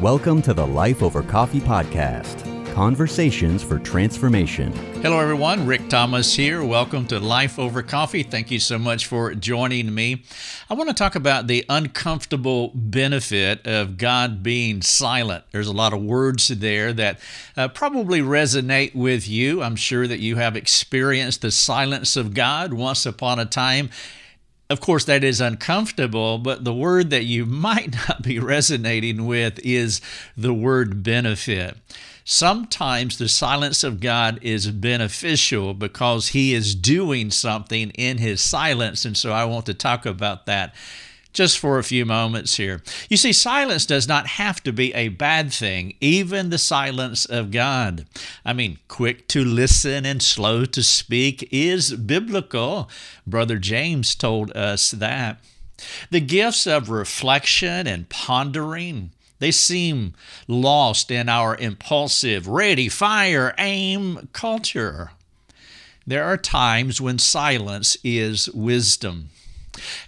Welcome to the Life Over Coffee Podcast Conversations for Transformation. Hello, everyone. Rick Thomas here. Welcome to Life Over Coffee. Thank you so much for joining me. I want to talk about the uncomfortable benefit of God being silent. There's a lot of words there that uh, probably resonate with you. I'm sure that you have experienced the silence of God once upon a time of course, that is uncomfortable, but the word that you might not be resonating with is the word benefit. Sometimes the silence of God is beneficial because He is doing something in His silence. And so I want to talk about that just for a few moments here. You see, silence does not have to be a bad thing, even the silence of God. I mean, quick to listen and slow to speak is biblical. Brother James told us that. The gifts of reflection and pondering, they seem lost in our impulsive, ready, fire, aim culture. There are times when silence is wisdom.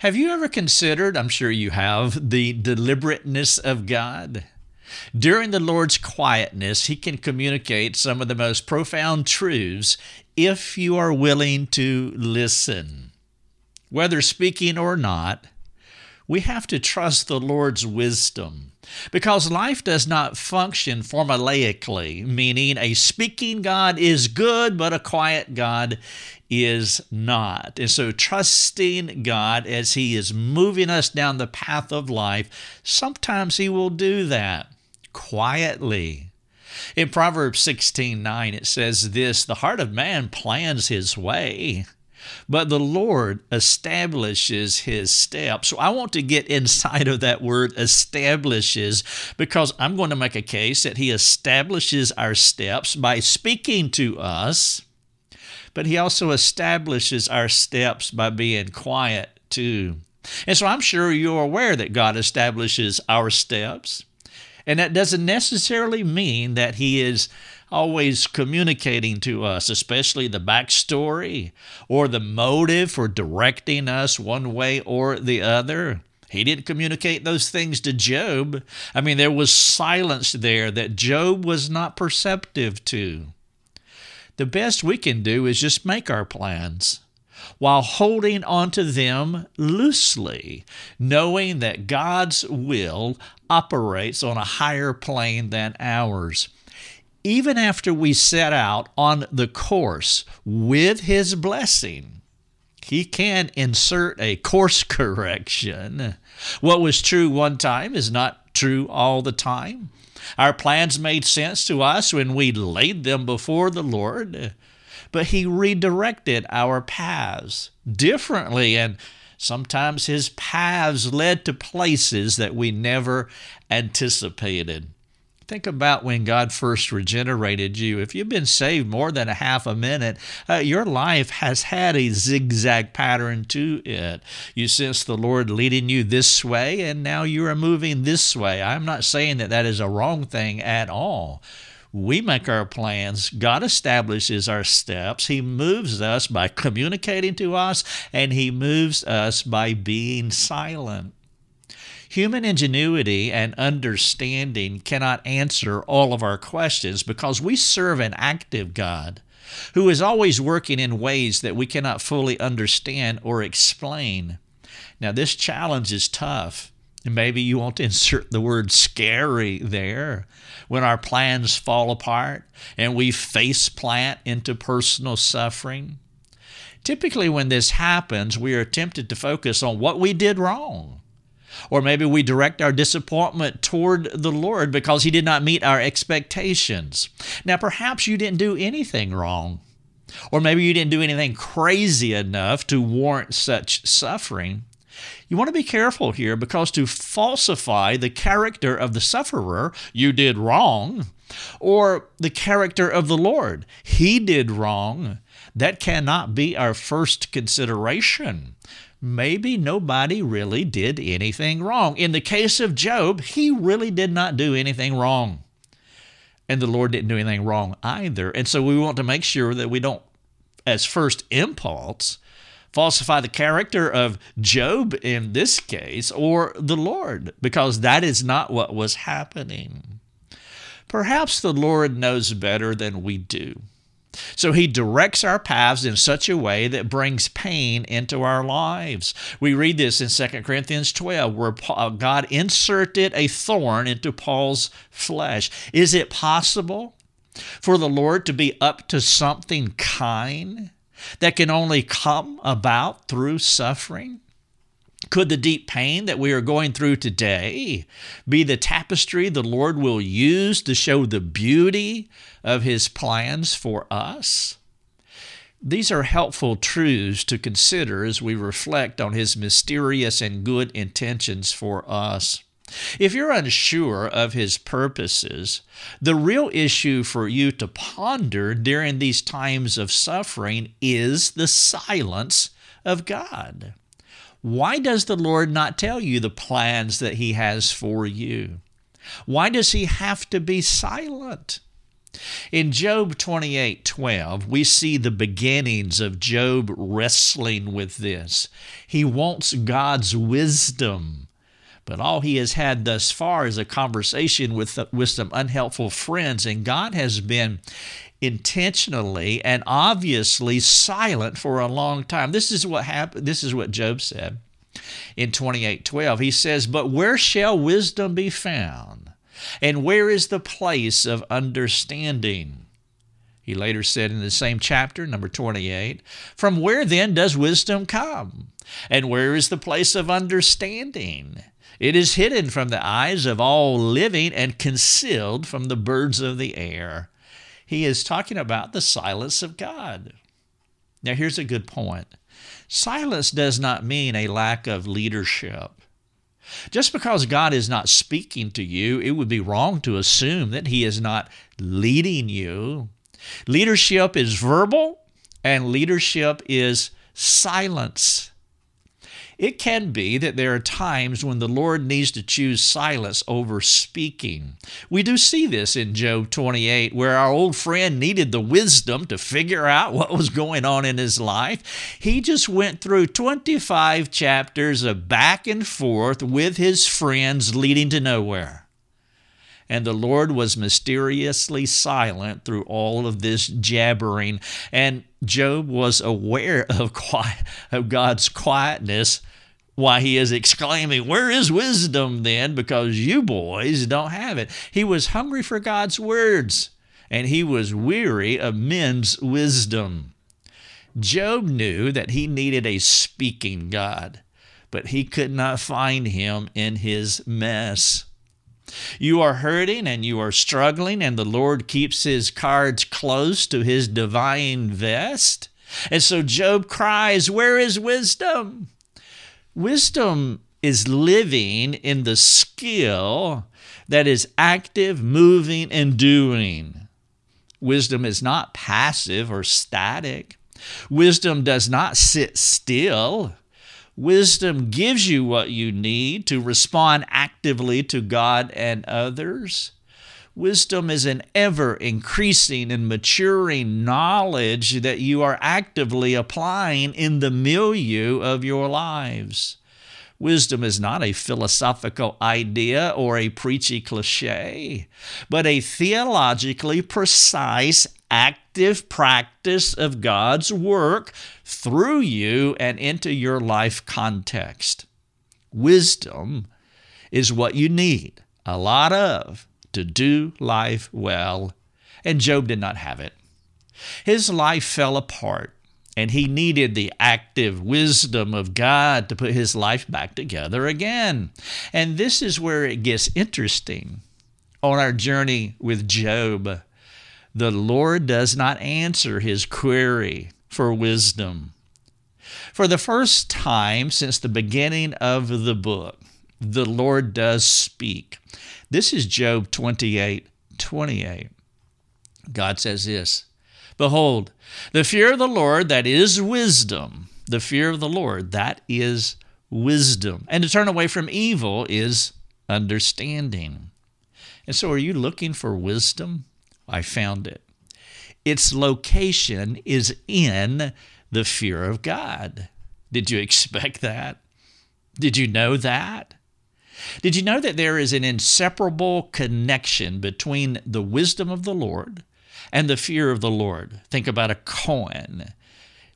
Have you ever considered, I'm sure you have, the deliberateness of God? During the Lord's quietness, He can communicate some of the most profound truths if you are willing to listen. Whether speaking or not, we have to trust the Lord's wisdom because life does not function formulaically, meaning a speaking God is good, but a quiet God is not. And so, trusting God as He is moving us down the path of life, sometimes He will do that quietly. In Proverbs 16 9, it says this The heart of man plans his way, but the Lord establishes his steps. So I want to get inside of that word establishes because I'm going to make a case that he establishes our steps by speaking to us but He also establishes our steps by being quiet too. And so I'm sure you're aware that God establishes our steps. And that doesn't necessarily mean that He is always communicating to us, especially the backstory or the motive for directing us one way or the other. He didn't communicate those things to Job. I mean, there was silence there that Job was not perceptive to the best we can do is just make our plans while holding onto them loosely, knowing that God's will operates on a higher plane than ours. Even after we set out on the course with His blessing, He can insert a course correction. What was true one time is not true all the time. Our plans made sense to us when we laid them before the Lord, but He redirected our paths differently, and sometimes His paths led to places that we never anticipated. Think about when God first regenerated you. If you've been saved more than a half a minute, uh, your life has had a zigzag pattern to it. You sense the Lord leading you this way, and now you are moving this way. I'm not saying that that is a wrong thing at all. We make our plans. God establishes our steps. He moves us by communicating to us, and He moves us by being silent. Human ingenuity and understanding cannot answer all of our questions because we serve an active God who is always working in ways that we cannot fully understand or explain. Now, this challenge is tough. And maybe you want to insert the word scary there when our plans fall apart and we face plant into personal suffering. Typically, when this happens, we are tempted to focus on what we did wrong or maybe we direct our disappointment toward the Lord because He did not meet our expectations. Now, perhaps you didn't do anything wrong. Or maybe you didn't do anything crazy enough to warrant such suffering. You want to be careful here because to falsify the character of the sufferer, you did wrong, or the character of the Lord, he did wrong, that cannot be our first consideration maybe nobody really did anything wrong. In the case of Job, he really did not do anything wrong. And the Lord didn't do anything wrong either. And so we want to make sure that we don't, as first impulse, falsify the character of Job in this case or the Lord, because that is not what was happening. Perhaps the Lord knows better than we do. So he directs our paths in such a way that brings pain into our lives. We read this in 2 Corinthians 12, where uh, God inserted a thorn into Paul's flesh. Is it possible for the Lord to be up to something kind that can only come about through suffering? Could the deep pain that we are going through today be the tapestry the Lord will use to show the beauty of His plans for us? These are helpful truths to consider as we reflect on His mysterious and good intentions for us. If you're unsure of His purposes, the real issue for you to ponder during these times of suffering is the silence of God. Why does the Lord not tell you the plans that He has for you? Why does He have to be silent? In Job 28 12, we see the beginnings of Job wrestling with this. He wants God's wisdom, but all he has had thus far is a conversation with, with some unhelpful friends, and God has been intentionally and obviously silent for a long time. This is what happened. This is what Job said in 28:12. He says, "But where shall wisdom be found? And where is the place of understanding?" He later said in the same chapter, number 28, From where then does wisdom come? And where is the place of understanding? It is hidden from the eyes of all living and concealed from the birds of the air. He is talking about the silence of God. Now, here's a good point silence does not mean a lack of leadership. Just because God is not speaking to you, it would be wrong to assume that He is not leading you. Leadership is verbal, and leadership is silence. It can be that there are times when the Lord needs to choose silence over speaking. We do see this in Job 28, where our old friend needed the wisdom to figure out what was going on in his life. He just went through 25 chapters of back and forth with his friends, leading to nowhere. And the Lord was mysteriously silent through all of this jabbering. And Job was aware of, quiet, of God's quietness why he is exclaiming, Where is wisdom then? Because you boys don't have it. He was hungry for God's words, and he was weary of men's wisdom. Job knew that he needed a speaking God, but he could not find him in his mess. You are hurting and you are struggling, and the Lord keeps his cards close to his divine vest. And so Job cries, Where is wisdom? Wisdom is living in the skill that is active, moving, and doing. Wisdom is not passive or static. Wisdom does not sit still. Wisdom gives you what you need to respond actively to God and others. Wisdom is an ever increasing and maturing knowledge that you are actively applying in the milieu of your lives. Wisdom is not a philosophical idea or a preachy cliche, but a theologically precise, active practice of God's work through you and into your life context. Wisdom is what you need, a lot of, to do life well, and Job did not have it. His life fell apart, and he needed the active wisdom of God to put his life back together again. And this is where it gets interesting. On our journey with Job, the Lord does not answer his query for wisdom. For the first time since the beginning of the book, the Lord does speak. This is Job 28 28. God says this Behold, the fear of the Lord, that is wisdom. The fear of the Lord, that is wisdom. And to turn away from evil is understanding. And so, are you looking for wisdom? I found it. Its location is in the fear of God. Did you expect that? Did you know that? Did you know that there is an inseparable connection between the wisdom of the Lord and the fear of the Lord? Think about a coin.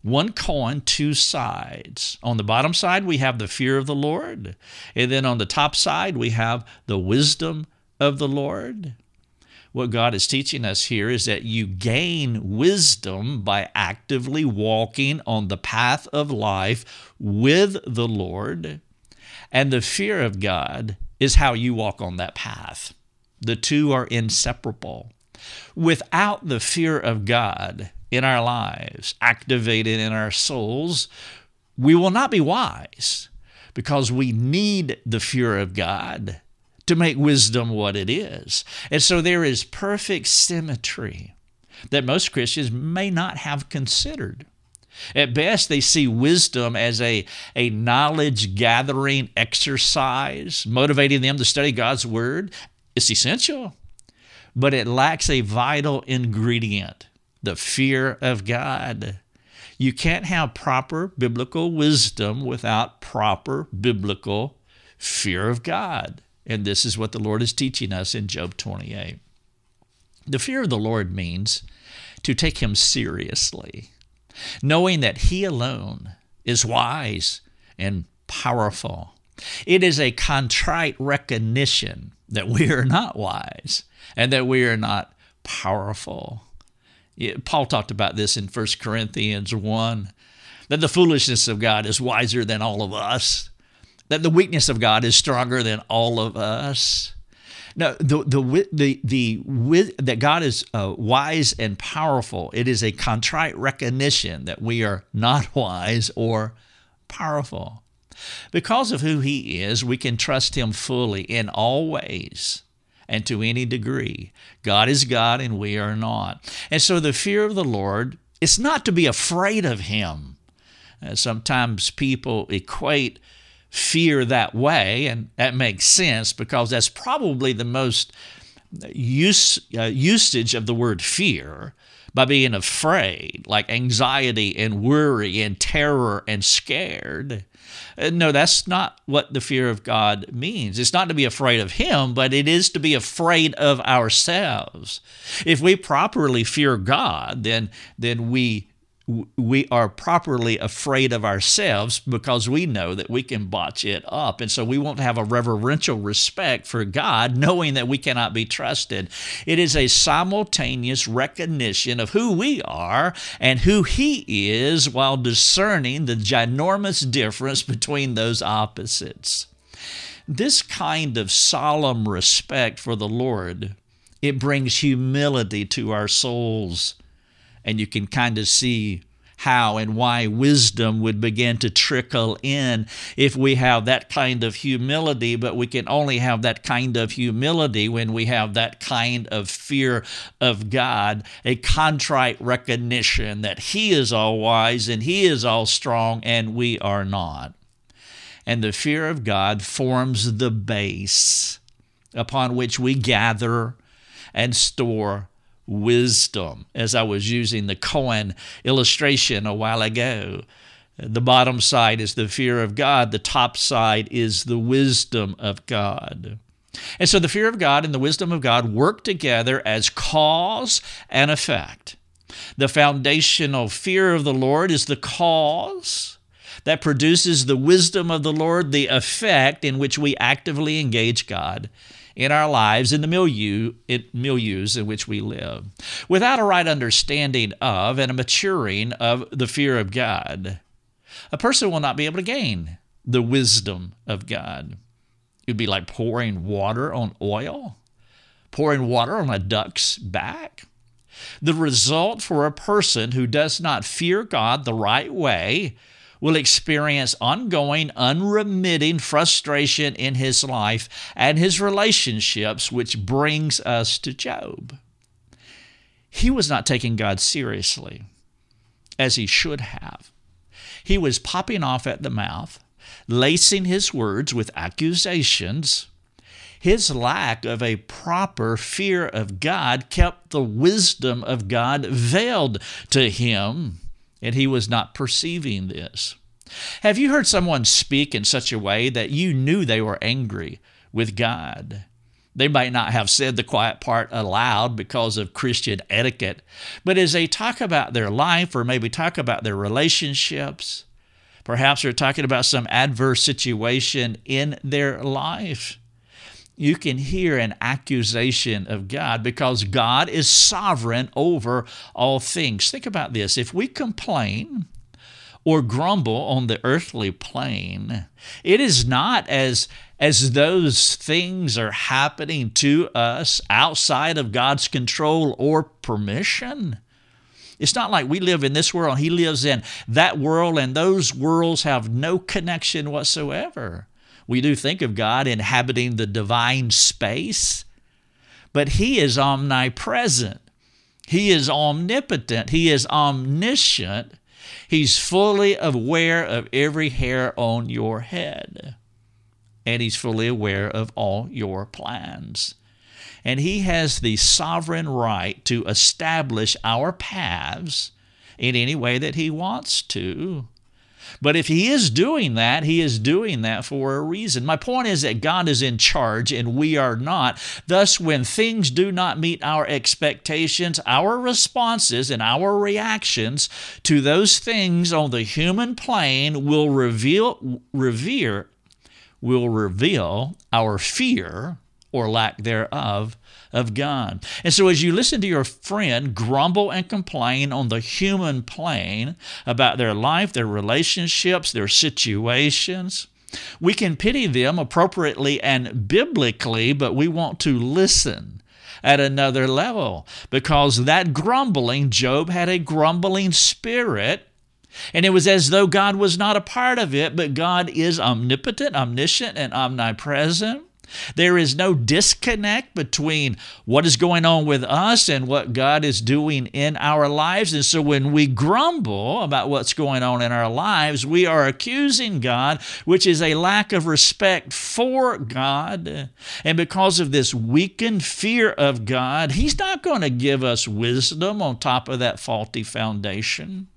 One coin, two sides. On the bottom side, we have the fear of the Lord. And then on the top side, we have the wisdom of the Lord. What God is teaching us here is that you gain wisdom by actively walking on the path of life with the Lord. And the fear of God is how you walk on that path. The two are inseparable. Without the fear of God in our lives, activated in our souls, we will not be wise because we need the fear of God to make wisdom what it is. And so there is perfect symmetry that most Christians may not have considered. At best, they see wisdom as a, a knowledge gathering exercise, motivating them to study God's Word. It's essential, but it lacks a vital ingredient the fear of God. You can't have proper biblical wisdom without proper biblical fear of God. And this is what the Lord is teaching us in Job 28. The fear of the Lord means to take Him seriously, knowing that He alone is wise and powerful. It is a contrite recognition that we are not wise and that we are not powerful. Paul talked about this in 1 Corinthians 1 that the foolishness of God is wiser than all of us that the weakness of God is stronger than all of us. Now, the the the the that God is uh, wise and powerful. It is a contrite recognition that we are not wise or powerful. Because of who He is, we can trust Him fully in all ways and to any degree. God is God and we are not. And so the fear of the Lord is not to be afraid of Him. Uh, sometimes people equate fear that way, and that makes sense because that's probably the most use, uh, usage of the word fear by being afraid, like anxiety and worry and terror and scared. Uh, no, that's not what the fear of God means. It's not to be afraid of Him, but it is to be afraid of ourselves. If we properly fear God, then, then we we are properly afraid of ourselves because we know that we can botch it up. And so we won't have a reverential respect for God, knowing that we cannot be trusted. It is a simultaneous recognition of who we are and who He is while discerning the ginormous difference between those opposites. This kind of solemn respect for the Lord, it brings humility to our souls and you can kind of see how and why wisdom would begin to trickle in if we have that kind of humility, but we can only have that kind of humility when we have that kind of fear of God, a contrite recognition that He is all wise and He is all strong and we are not. And the fear of God forms the base upon which we gather and store wisdom, as I was using the coin illustration a while ago. The bottom side is the fear of God, the top side is the wisdom of God. And so the fear of God and the wisdom of God work together as cause and effect. The foundational fear of the Lord is the cause that produces the wisdom of the Lord, the effect in which we actively engage God in our lives in the milieu, milieus in which we live. Without a right understanding of and a maturing of the fear of God, a person will not be able to gain the wisdom of God. It would be like pouring water on oil, pouring water on a duck's back. The result for a person who does not fear God the right way will experience ongoing, unremitting frustration in his life and his relationships, which brings us to Job. He was not taking God seriously as he should have. He was popping off at the mouth, lacing his words with accusations. His lack of a proper fear of God kept the wisdom of God veiled to him and he was not perceiving this. Have you heard someone speak in such a way that you knew they were angry with God? They might not have said the quiet part aloud because of Christian etiquette, but as they talk about their life or maybe talk about their relationships, perhaps they're talking about some adverse situation in their life, you can hear an accusation of God because God is sovereign over all things. Think about this. If we complain, or grumble on the earthly plane. It is not as as those things are happening to us outside of God's control or permission. It's not like we live in this world, He lives in that world, and those worlds have no connection whatsoever. We do think of God inhabiting the divine space, but He is omnipresent. He is omnipotent. He is omniscient. He's fully aware of every hair on your head, and He's fully aware of all your plans. And He has the sovereign right to establish our paths in any way that He wants to. But if he is doing that, he is doing that for a reason. My point is that God is in charge and we are not. Thus, when things do not meet our expectations, our responses and our reactions to those things on the human plane will reveal, revere, will reveal our fear or lack thereof of God. And so, as you listen to your friend grumble and complain on the human plane about their life, their relationships, their situations, we can pity them appropriately and biblically, but we want to listen at another level because that grumbling, Job had a grumbling spirit. And it was as though God was not a part of it, but God is omnipotent, omniscient, and omnipresent. There is no disconnect between what is going on with us and what God is doing in our lives. And so when we grumble about what's going on in our lives, we are accusing God, which is a lack of respect for God. And because of this weakened fear of God, He's not going to give us wisdom on top of that faulty foundation.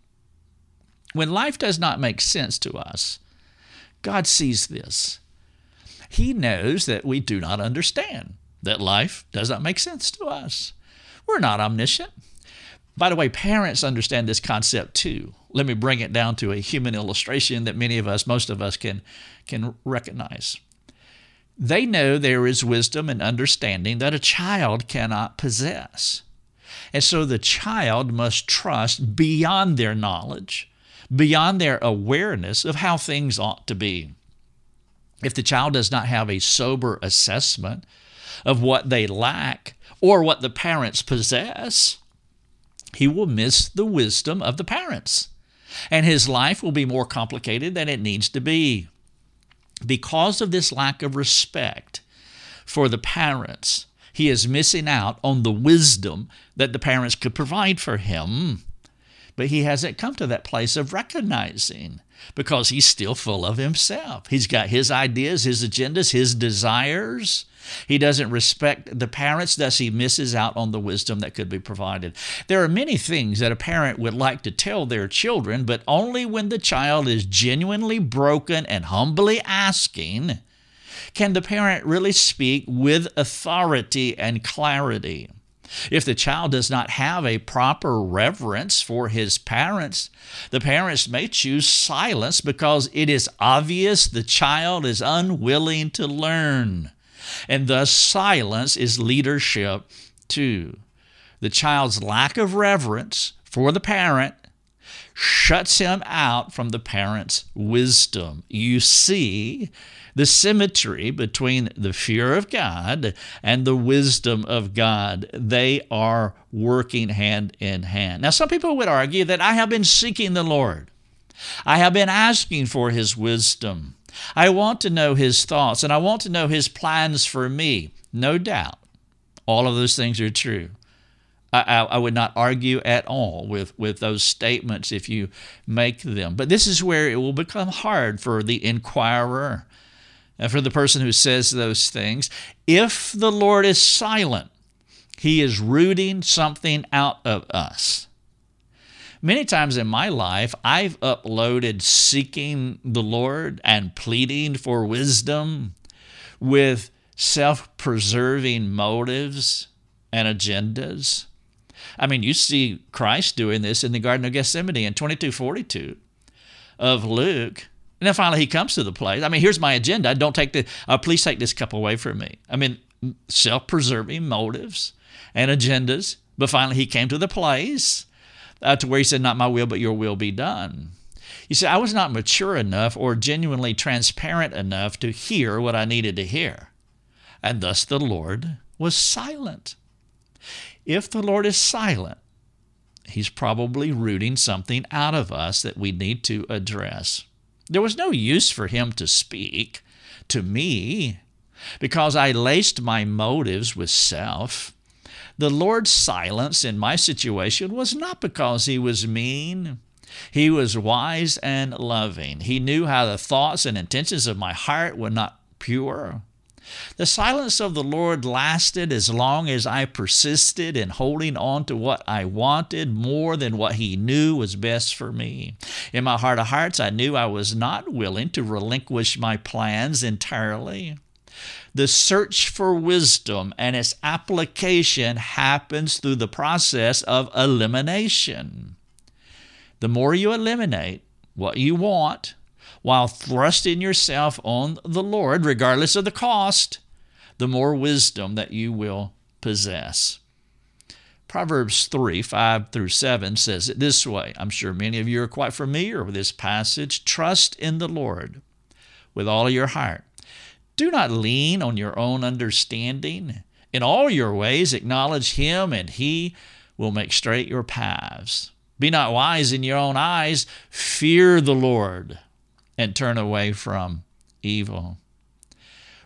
When life does not make sense to us, God sees this. He knows that we do not understand, that life does not make sense to us. We're not omniscient. By the way, parents understand this concept too. Let me bring it down to a human illustration that many of us, most of us, can, can recognize. They know there is wisdom and understanding that a child cannot possess. And so the child must trust beyond their knowledge, beyond their awareness of how things ought to be. If the child does not have a sober assessment of what they lack or what the parents possess, he will miss the wisdom of the parents. And his life will be more complicated than it needs to be. Because of this lack of respect for the parents, he is missing out on the wisdom that the parents could provide for him. But he hasn't come to that place of recognizing because he's still full of himself. He's got his ideas, his agendas, his desires. He doesn't respect the parents, thus, he misses out on the wisdom that could be provided. There are many things that a parent would like to tell their children, but only when the child is genuinely broken and humbly asking can the parent really speak with authority and clarity. If the child does not have a proper reverence for his parents, the parents may choose silence because it is obvious the child is unwilling to learn. And thus, silence is leadership too. The child's lack of reverence for the parent shuts him out from the parent's wisdom. You see, the symmetry between the fear of God and the wisdom of God. They are working hand in hand. Now, some people would argue that I have been seeking the Lord, I have been asking for His wisdom. I want to know His thoughts and I want to know His plans for me. No doubt, all of those things are true. I, I, would not argue at all with, with those statements if you make them. But this is where it will become hard for the inquirer uh, for the person who says those things. If the Lord is silent, he is rooting something out of us. Many times in my life, I've uploaded seeking the Lord and pleading for wisdom with self preserving motives and agendas. I mean, you see Christ doing this in the Garden of Gethsemane in 2242 of Luke. And then finally he comes to the place. I mean, here's my agenda. Don't take the, uh, please take this cup away from me. I mean, self preserving motives and agendas. But finally he came to the place uh, to where he said, Not my will, but your will be done. You see, I was not mature enough or genuinely transparent enough to hear what I needed to hear. And thus the Lord was silent. If the Lord is silent, He's probably rooting something out of us that we need to address. There was no use for Him to speak to me because I laced my motives with self. The Lord's silence in my situation was not because He was mean. He was wise and loving. He knew how the thoughts and intentions of my heart were not pure. The silence of the Lord lasted as long as I persisted in holding on to what I wanted more than what He knew was best for me. In my heart of hearts, I knew I was not willing to relinquish my plans entirely. The search for wisdom and its application happens through the process of elimination. The more you eliminate what you want, while thrusting yourself on the Lord, regardless of the cost, the more wisdom that you will possess. Proverbs 3 5 through 7 says it this way. I'm sure many of you are quite familiar with this passage. Trust in the Lord with all your heart. Do not lean on your own understanding. In all your ways, acknowledge Him, and He will make straight your paths. Be not wise in your own eyes. Fear the Lord and turn away from evil.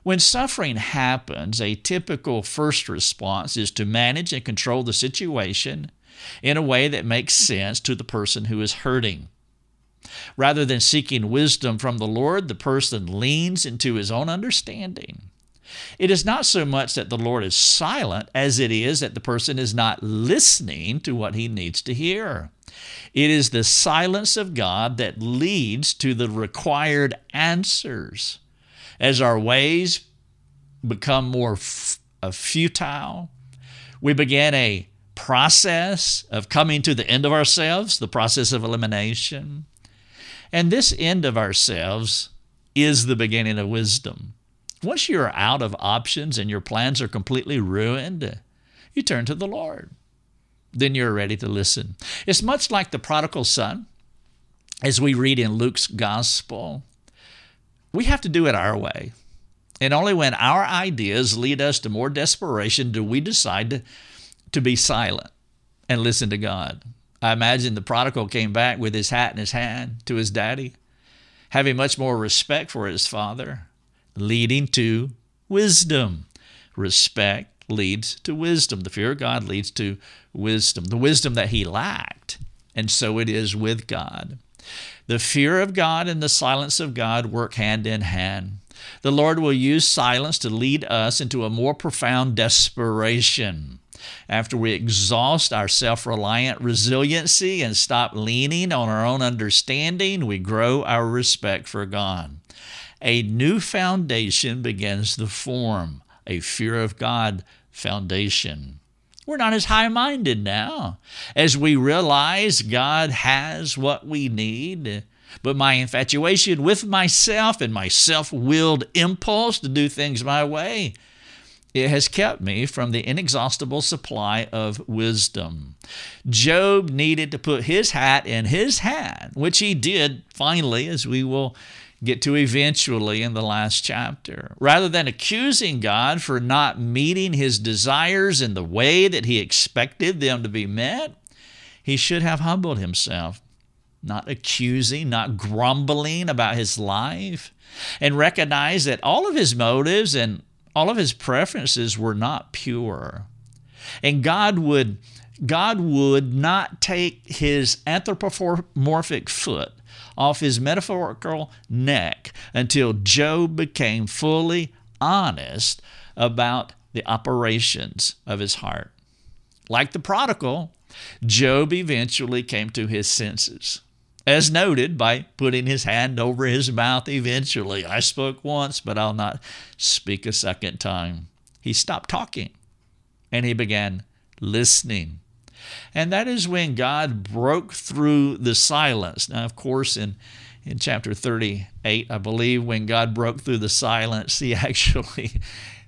When suffering happens, a typical first response is to manage and control the situation in a way that makes sense to the person who is hurting. Rather than seeking wisdom from the Lord, the person leans into his own understanding. It is not so much that the Lord is silent as it is that the person is not listening to what he needs to hear. It is the silence of God that leads to the required answers. As our ways become more f- uh, futile, we begin a process of coming to the end of ourselves, the process of elimination. And this end of ourselves is the beginning of wisdom. Once you're out of options and your plans are completely ruined, you turn to the Lord then you're ready to listen. It's much like the prodigal son, as we read in Luke's gospel. We have to do it our way. And only when our ideas lead us to more desperation do we decide to, to be silent and listen to God. I imagine the prodigal came back with his hat in his hand to his daddy, having much more respect for his father, leading to wisdom. Respect leads to wisdom. The fear of God leads to wisdom, the wisdom that he lacked. And so it is with God. The fear of God and the silence of God work hand in hand. The Lord will use silence to lead us into a more profound desperation. After we exhaust our self reliant resiliency and stop leaning on our own understanding, we grow our respect for God. A new foundation begins to form a fear of God foundation. We're not as high minded now as we realize God has what we need. But my infatuation with myself and my self willed impulse to do things my way, it has kept me from the inexhaustible supply of wisdom. Job needed to put his hat in his hand, which he did finally, as we will get to eventually in the last chapter. Rather than accusing God for not meeting his desires in the way that he expected them to be met, he should have humbled himself, not accusing, not grumbling about his life, and recognize that all of his motives and all of his preferences were not pure. And God would God would not take his anthropomorphic foot off his metaphorical neck until Job became fully honest about the operations of his heart. Like the prodigal, Job eventually came to his senses, as noted by putting his hand over his mouth eventually. I spoke once, but I'll not speak a second time. He stopped talking and he began listening. And that is when God broke through the silence. Now, of course, in, in chapter 38, I believe, when God broke through the silence, he actually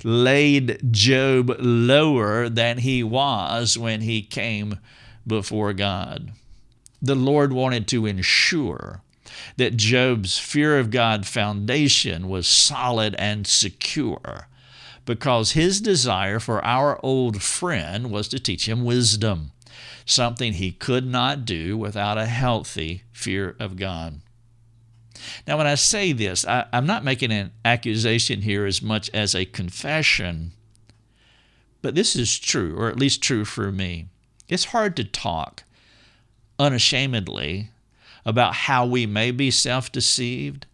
laid Job lower than he was when he came before God. The Lord wanted to ensure that Job's fear of God foundation was solid and secure because his desire for our old friend was to teach him wisdom, something he could not do without a healthy fear of God. Now, when I say this, I, am not making an accusation here as much as a confession, but this is true, or at least true for me. It's hard to talk unashamedly about how we may be self deceived,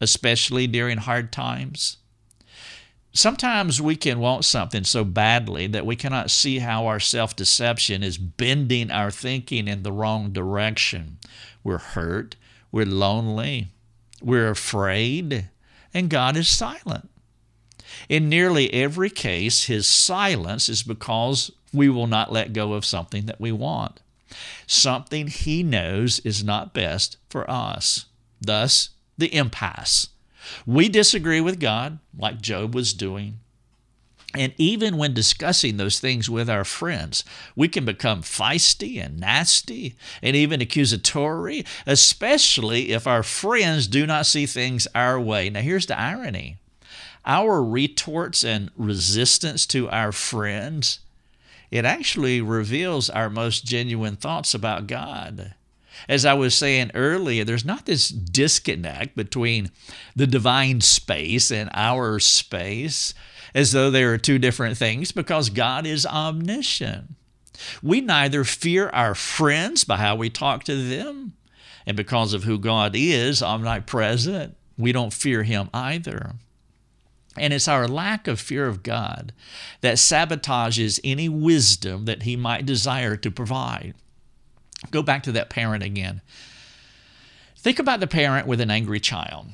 especially during hard times. Sometimes we can want something so badly that we cannot see how our self deception is bending our thinking in the wrong direction. We're hurt, we're lonely, we're afraid, and God is silent. In nearly every case, His silence is because we will not let go of something that we want, something He knows is not best for us. Thus, the impasse. We disagree with God, like Job was doing. And even when discussing those things with our friends, we can become feisty and nasty and even accusatory, especially if our friends do not see things our way. Now, here's the irony our retorts and resistance to our friends, it actually reveals our most genuine thoughts about God. As I was saying earlier, there's not this disconnect between the divine space and our space as though they are two different things because God is omniscient. We neither fear our friends by how we talk to them, and because of who God is, omnipresent, we don't fear Him either. And it's our lack of fear of God that sabotages any wisdom that He might desire to provide. Go back to that parent again. Think about the parent with an angry child.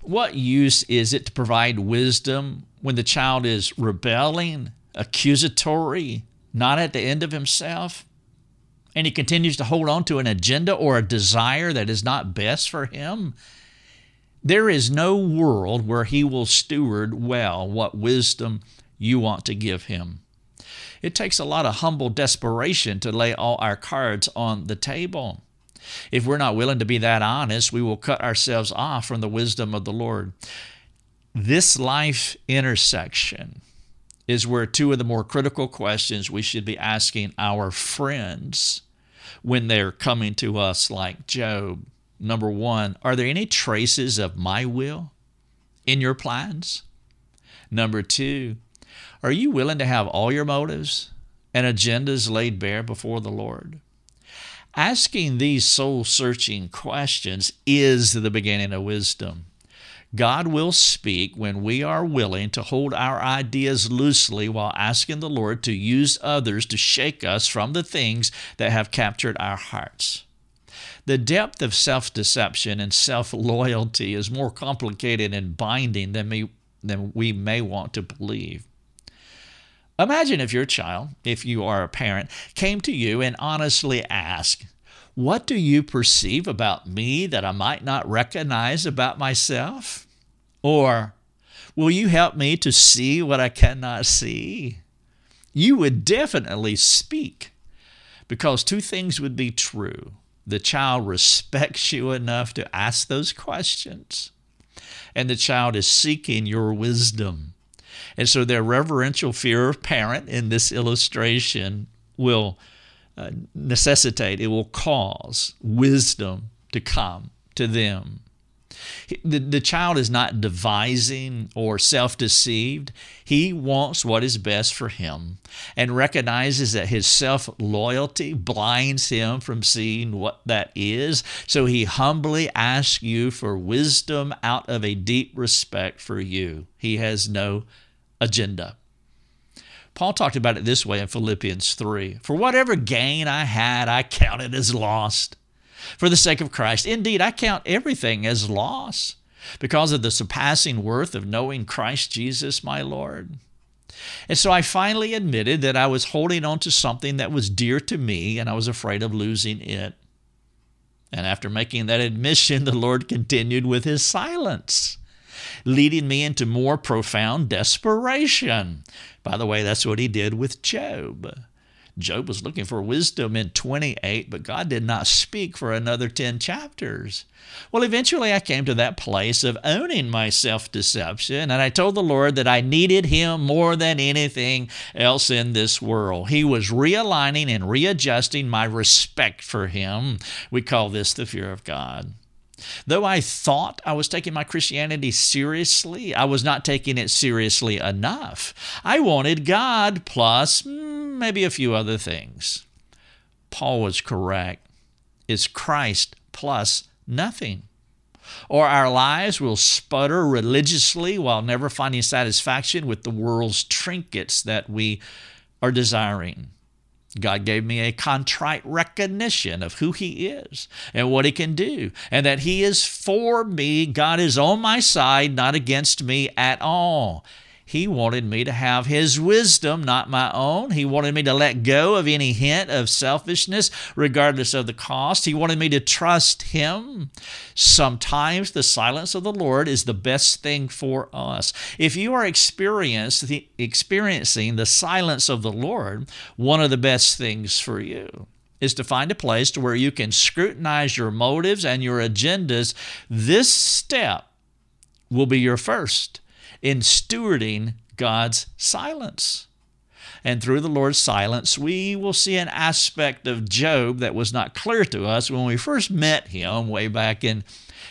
What use is it to provide wisdom when the child is rebelling, accusatory, not at the end of himself, and he continues to hold on to an agenda or a desire that is not best for him? There is no world where he will steward well what wisdom you want to give him. It takes a lot of humble desperation to lay all our cards on the table. If we're not willing to be that honest, we will cut ourselves off from the wisdom of the Lord. This life intersection is where two of the more critical questions we should be asking our friends when they're coming to us, like Job. Number one, are there any traces of my will in your plans? Number two, are you willing to have all your motives and agendas laid bare before the Lord? Asking these soul searching questions is the beginning of wisdom. God will speak when we are willing to hold our ideas loosely while asking the Lord to use others to shake us from the things that have captured our hearts. The depth of self deception and self loyalty is more complicated and binding than we, than we may want to believe. Imagine if your child, if you are a parent, came to you and honestly asked, What do you perceive about me that I might not recognize about myself? Or, Will you help me to see what I cannot see? You would definitely speak because two things would be true. The child respects you enough to ask those questions, and the child is seeking your wisdom. And so their reverential fear of parent in this illustration will uh, necessitate, it will cause wisdom to come to them. The, the child is not devising or self deceived. He wants what is best for him and recognizes that his self loyalty blinds him from seeing what that is. So he humbly asks you for wisdom out of a deep respect for you. He has no agenda. Paul talked about it this way in Philippians 3 For whatever gain I had, I counted as lost. For the sake of Christ, indeed, I count everything as loss because of the surpassing worth of knowing Christ Jesus my Lord. And so I finally admitted that I was holding on to something that was dear to me and I was afraid of losing it. And after making that admission, the Lord continued with his silence, leading me into more profound desperation. By the way, that's what he did with Job. Job was looking for wisdom in 28, but God did not speak for another 10 chapters. Well, eventually I came to that place of owning my self deception, and I told the Lord that I needed Him more than anything else in this world. He was realigning and readjusting my respect for Him. We call this the fear of God. Though I thought I was taking my Christianity seriously, I was not taking it seriously enough. I wanted God plus mm, maybe a few other things. Paul was correct. It's Christ plus nothing. Or our lives will sputter religiously while never finding satisfaction with the world's trinkets that we are desiring. God gave me a contrite recognition of who He is and what He can do, and that He is for me. God is on my side, not against me at all. He wanted me to have His wisdom, not my own. He wanted me to let go of any hint of selfishness, regardless of the cost. He wanted me to trust Him. Sometimes the silence of the Lord is the best thing for us. If you are experiencing the silence of the Lord, one of the best things for you is to find a place to where you can scrutinize your motives and your agendas. This step will be your first in stewarding God's silence. And through the Lord's silence, we will see an aspect of Job that was not clear to us when we first met him way back in,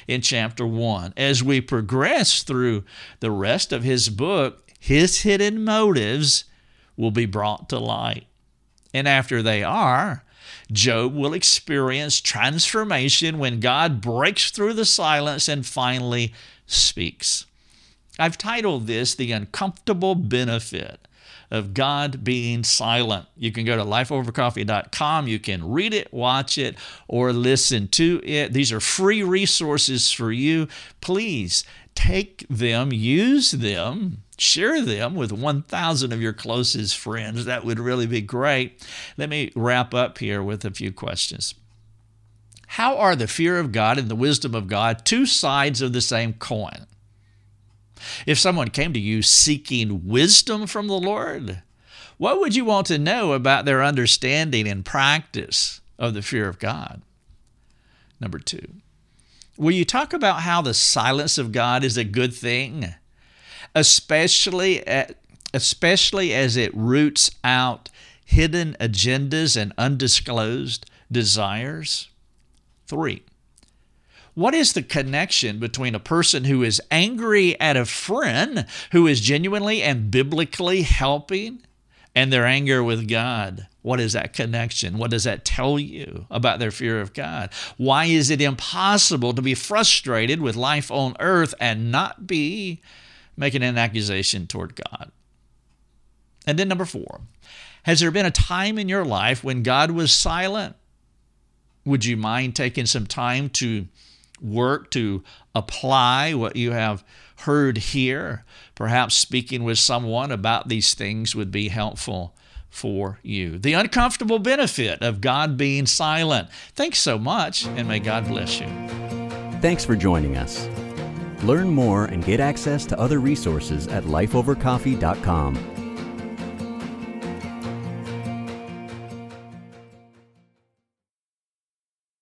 in chapter 1. As we progress through the rest of his book, his hidden motives will be brought to light. And after they are, Job will experience transformation when God breaks through the silence and finally speaks. I've titled this The Uncomfortable Benefit of God Being Silent. You can go to lifeovercoffee.com. You can read it, watch it, or listen to it. These are free resources for you. Please take them, use them, share them with 1,000 of your closest friends. That would really be great. Let me wrap up here with a few questions. How are the fear of God and the wisdom of God two sides of the same coin? If someone came to you seeking wisdom from the Lord, what would you want to know about their understanding and practice of the fear of God? Number two, will you talk about how the silence of God is a good thing, especially at, especially as it roots out hidden agendas and undisclosed desires? Three, what is the connection between a person who is angry at a friend who is genuinely and biblically helping and their anger with God? What is that connection? What does that tell you about their fear of God? Why is it impossible to be frustrated with life on earth and not be making an accusation toward God? And then, number four, has there been a time in your life when God was silent? Would you mind taking some time to work to apply what you have heard here. Perhaps speaking with someone about these things would be helpful for you. The uncomfortable benefit of God being silent. Thanks so much, and may God bless you. Thanks for joining us. Learn more and get access to other resources at lifeovercoffee.com.